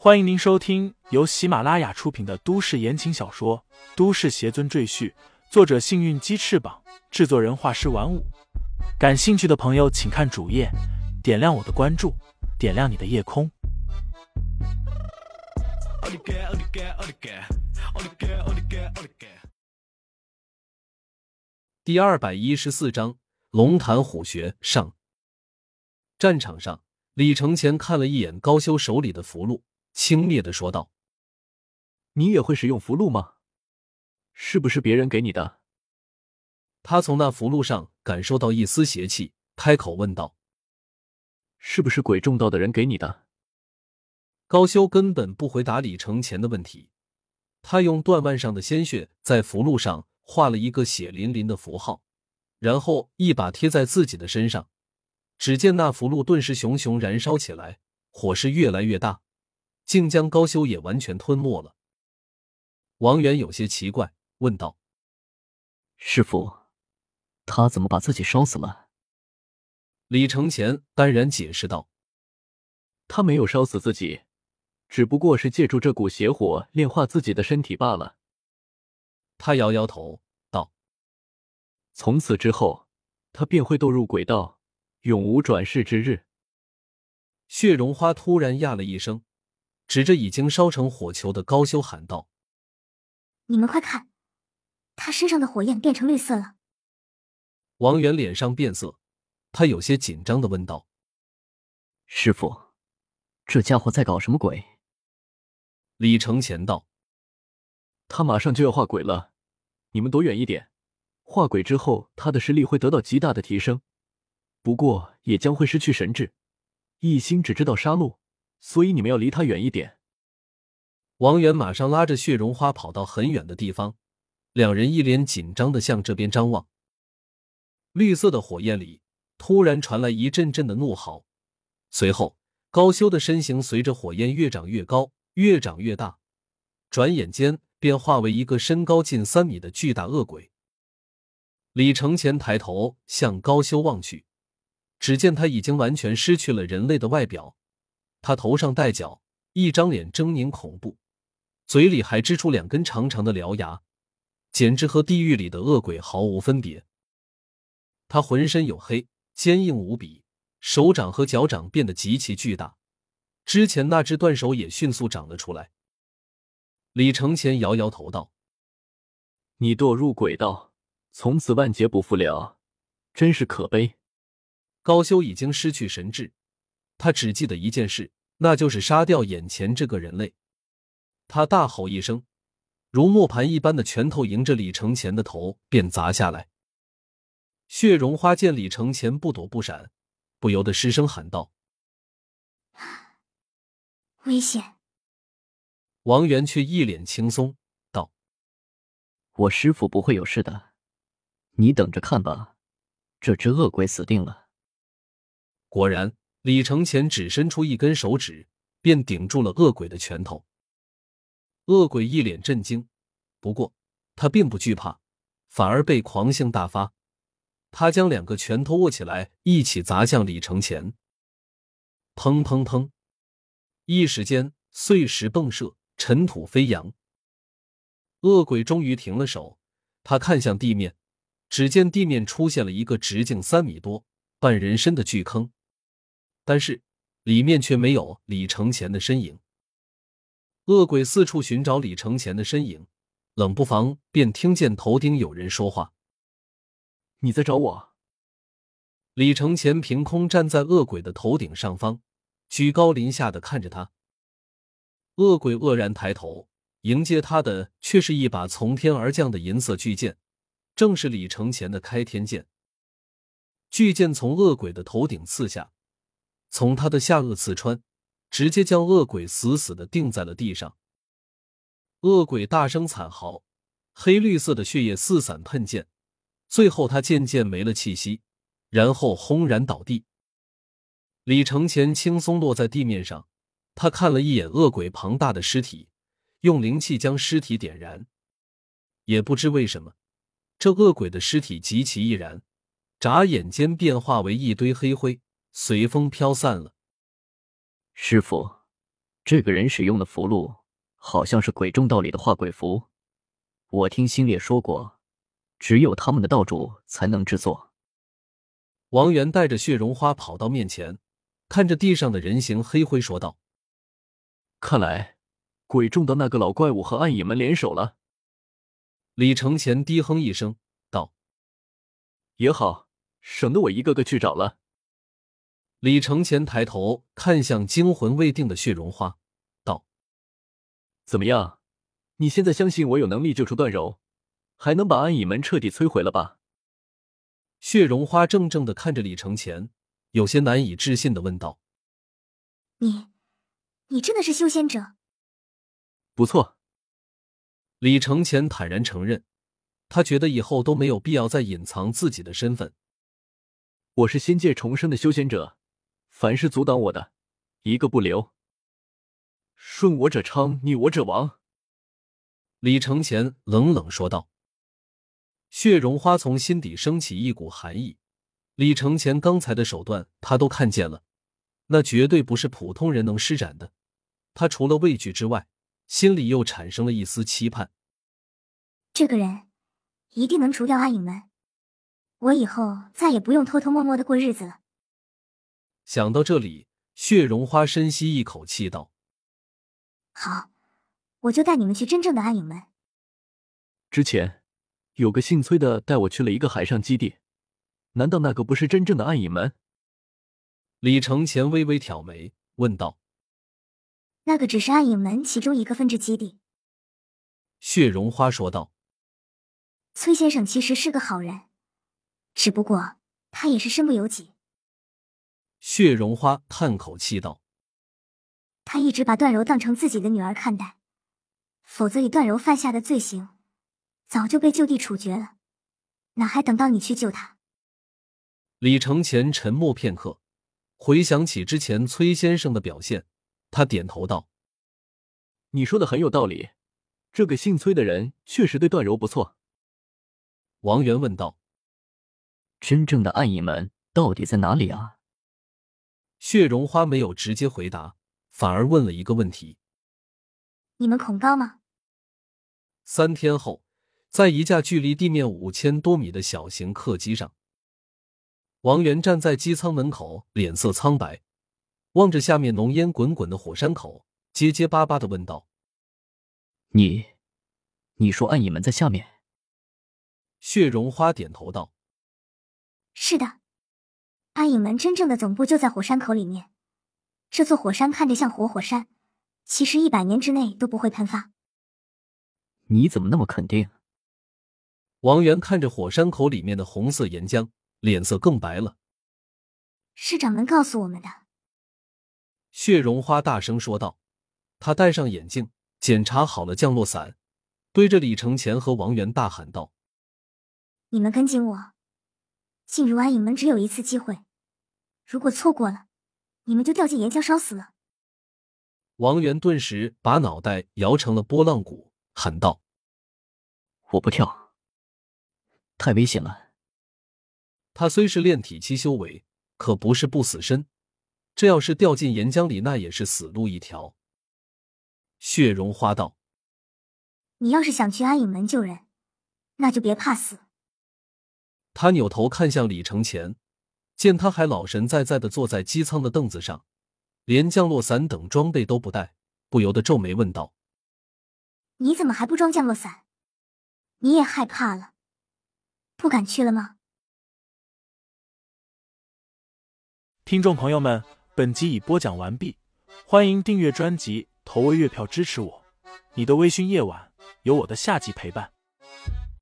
欢迎您收听由喜马拉雅出品的都市言情小说《都市邪尊赘婿》，作者：幸运鸡翅膀，制作人：画师玩五。感兴趣的朋友，请看主页，点亮我的关注，点亮你的夜空。第二百一十四章龙潭虎穴上。战场上，李承前看了一眼高修手里的符箓，轻蔑的说道：“你也会使用符箓吗？是不是别人给你的？”他从那符箓上感受到一丝邪气，开口问道：“是不是鬼众道的人给你的？”高修根本不回答李承前的问题，他用断腕上的鲜血在符箓上画了一个血淋淋的符号，然后一把贴在自己的身上。只见那符箓顿时熊熊燃烧起来，火势越来越大，竟将高修也完全吞没了。王源有些奇怪，问道：“师傅，他怎么把自己烧死了？”李承前淡然解释道：“他没有烧死自己，只不过是借助这股邪火炼化自己的身体罢了。”他摇摇头道：“从此之后，他便会堕入鬼道。”永无转世之日。血绒花突然呀了一声，指着已经烧成火球的高修喊道：“你们快看，他身上的火焰变成绿色了。”王源脸上变色，他有些紧张的问道：“师傅，这家伙在搞什么鬼？”李承前道：“他马上就要化鬼了，你们躲远一点。化鬼之后，他的实力会得到极大的提升。”不过也将会失去神智，一心只知道杀戮，所以你们要离他远一点。王源马上拉着血绒花跑到很远的地方，两人一脸紧张的向这边张望。绿色的火焰里突然传来一阵阵的怒嚎，随后高修的身形随着火焰越长越高，越长越大，转眼间便化为一个身高近三米的巨大恶鬼。李承前抬头向高修望去。只见他已经完全失去了人类的外表，他头上戴角，一张脸狰狞恐怖，嘴里还支出两根长长的獠牙，简直和地狱里的恶鬼毫无分别。他浑身黝黑，坚硬无比，手掌和脚掌变得极其巨大，之前那只断手也迅速长了出来。李承前摇摇头道：“你堕入鬼道，从此万劫不复了，真是可悲。”高修已经失去神智，他只记得一件事，那就是杀掉眼前这个人类。他大吼一声，如磨盘一般的拳头迎着李承前的头便砸下来。血绒花见李承前不躲不闪，不由得失声喊道：“危险！”王源却一脸轻松道：“我师傅不会有事的，你等着看吧，这只恶鬼死定了。”果然，李承前只伸出一根手指，便顶住了恶鬼的拳头。恶鬼一脸震惊，不过他并不惧怕，反而被狂性大发。他将两个拳头握起来，一起砸向李承前。砰砰砰！一时间，碎石迸射，尘土飞扬。恶鬼终于停了手，他看向地面，只见地面出现了一个直径三米多、半人身的巨坑。但是，里面却没有李承前的身影。恶鬼四处寻找李承前的身影，冷不防便听见头顶有人说话：“你在找我？”李承前凭空站在恶鬼的头顶上方，居高临下的看着他。恶鬼愕然抬头，迎接他的却是一把从天而降的银色巨剑，正是李承前的开天剑。巨剑从恶鬼的头顶刺下。从他的下颚刺穿，直接将恶鬼死死的钉在了地上。恶鬼大声惨嚎，黑绿色的血液四散喷溅，最后他渐渐没了气息，然后轰然倒地。李承前轻松落在地面上，他看了一眼恶鬼庞大的尸体，用灵气将尸体点燃。也不知为什么，这恶鬼的尸体极其易燃，眨眼间变化为一堆黑灰。随风飘散了。师傅，这个人使用的符箓好像是鬼众道里的化鬼符，我听星烈说过，只有他们的道主才能制作。王源带着血绒花跑到面前，看着地上的人形黑灰说道：“看来鬼众的那个老怪物和暗影们联手了。”李承前低哼一声道：“也好，省得我一个个去找了。”李承前抬头看向惊魂未定的血绒花，道：“怎么样？你现在相信我有能力救出段柔，还能把暗影门彻底摧毁了吧？”血绒花怔怔的看着李承前，有些难以置信的问道：“你，你真的是修仙者？”不错。李承前坦然承认，他觉得以后都没有必要再隐藏自己的身份。我是仙界重生的修仙者。凡是阻挡我的，一个不留。顺我者昌，逆我者亡。李承前冷冷说道。血绒花从心底升起一股寒意。李承前刚才的手段，他都看见了，那绝对不是普通人能施展的。他除了畏惧之外，心里又产生了一丝期盼。这个人一定能除掉暗影门，我以后再也不用偷偷摸摸的过日子了。想到这里，血绒花深吸一口气道：“好，我就带你们去真正的暗影门。”之前有个姓崔的带我去了一个海上基地，难道那个不是真正的暗影门？李承前微微挑眉问道：“那个只是暗影门其中一个分支基地。”血绒花说道：“崔先生其实是个好人，只不过他也是身不由己。”血绒花叹口气道：“他一直把段柔当成自己的女儿看待，否则以段柔犯下的罪行，早就被就地处决了，哪还等到你去救他？”李承前沉默片刻，回想起之前崔先生的表现，他点头道：“你说的很有道理，这个姓崔的人确实对段柔不错。”王源问道：“真正的暗影门到底在哪里啊？”血绒花没有直接回答，反而问了一个问题：“你们恐高吗？”三天后，在一架距离地面五千多米的小型客机上，王源站在机舱门口，脸色苍白，望着下面浓烟滚滚的火山口，结结巴巴的问道：“你，你说暗影门在下面？”血绒花点头道：“是的。”暗影门真正的总部就在火山口里面，这座火山看着像活火山，其实一百年之内都不会喷发。你怎么那么肯定？王源看着火山口里面的红色岩浆，脸色更白了。是掌门告诉我们的。血绒花大声说道，他戴上眼镜，检查好了降落伞，对着李承前和王源大喊道：“你们跟紧我，进入暗影门只有一次机会。”如果错过了，你们就掉进岩浆烧死了。王源顿时把脑袋摇成了拨浪鼓，喊道：“我不跳，太危险了。”他虽是炼体期修为，可不是不死身。这要是掉进岩浆里，那也是死路一条。血绒花道：“你要是想去安影门救人，那就别怕死。”他扭头看向李承前。见他还老神在在的坐在机舱的凳子上，连降落伞等装备都不带，不由得皱眉问道：“你怎么还不装降落伞？你也害怕了，不敢去了吗？”听众朋友们，本集已播讲完毕，欢迎订阅专辑，投喂月票支持我。你的微醺夜晚，有我的下集陪伴。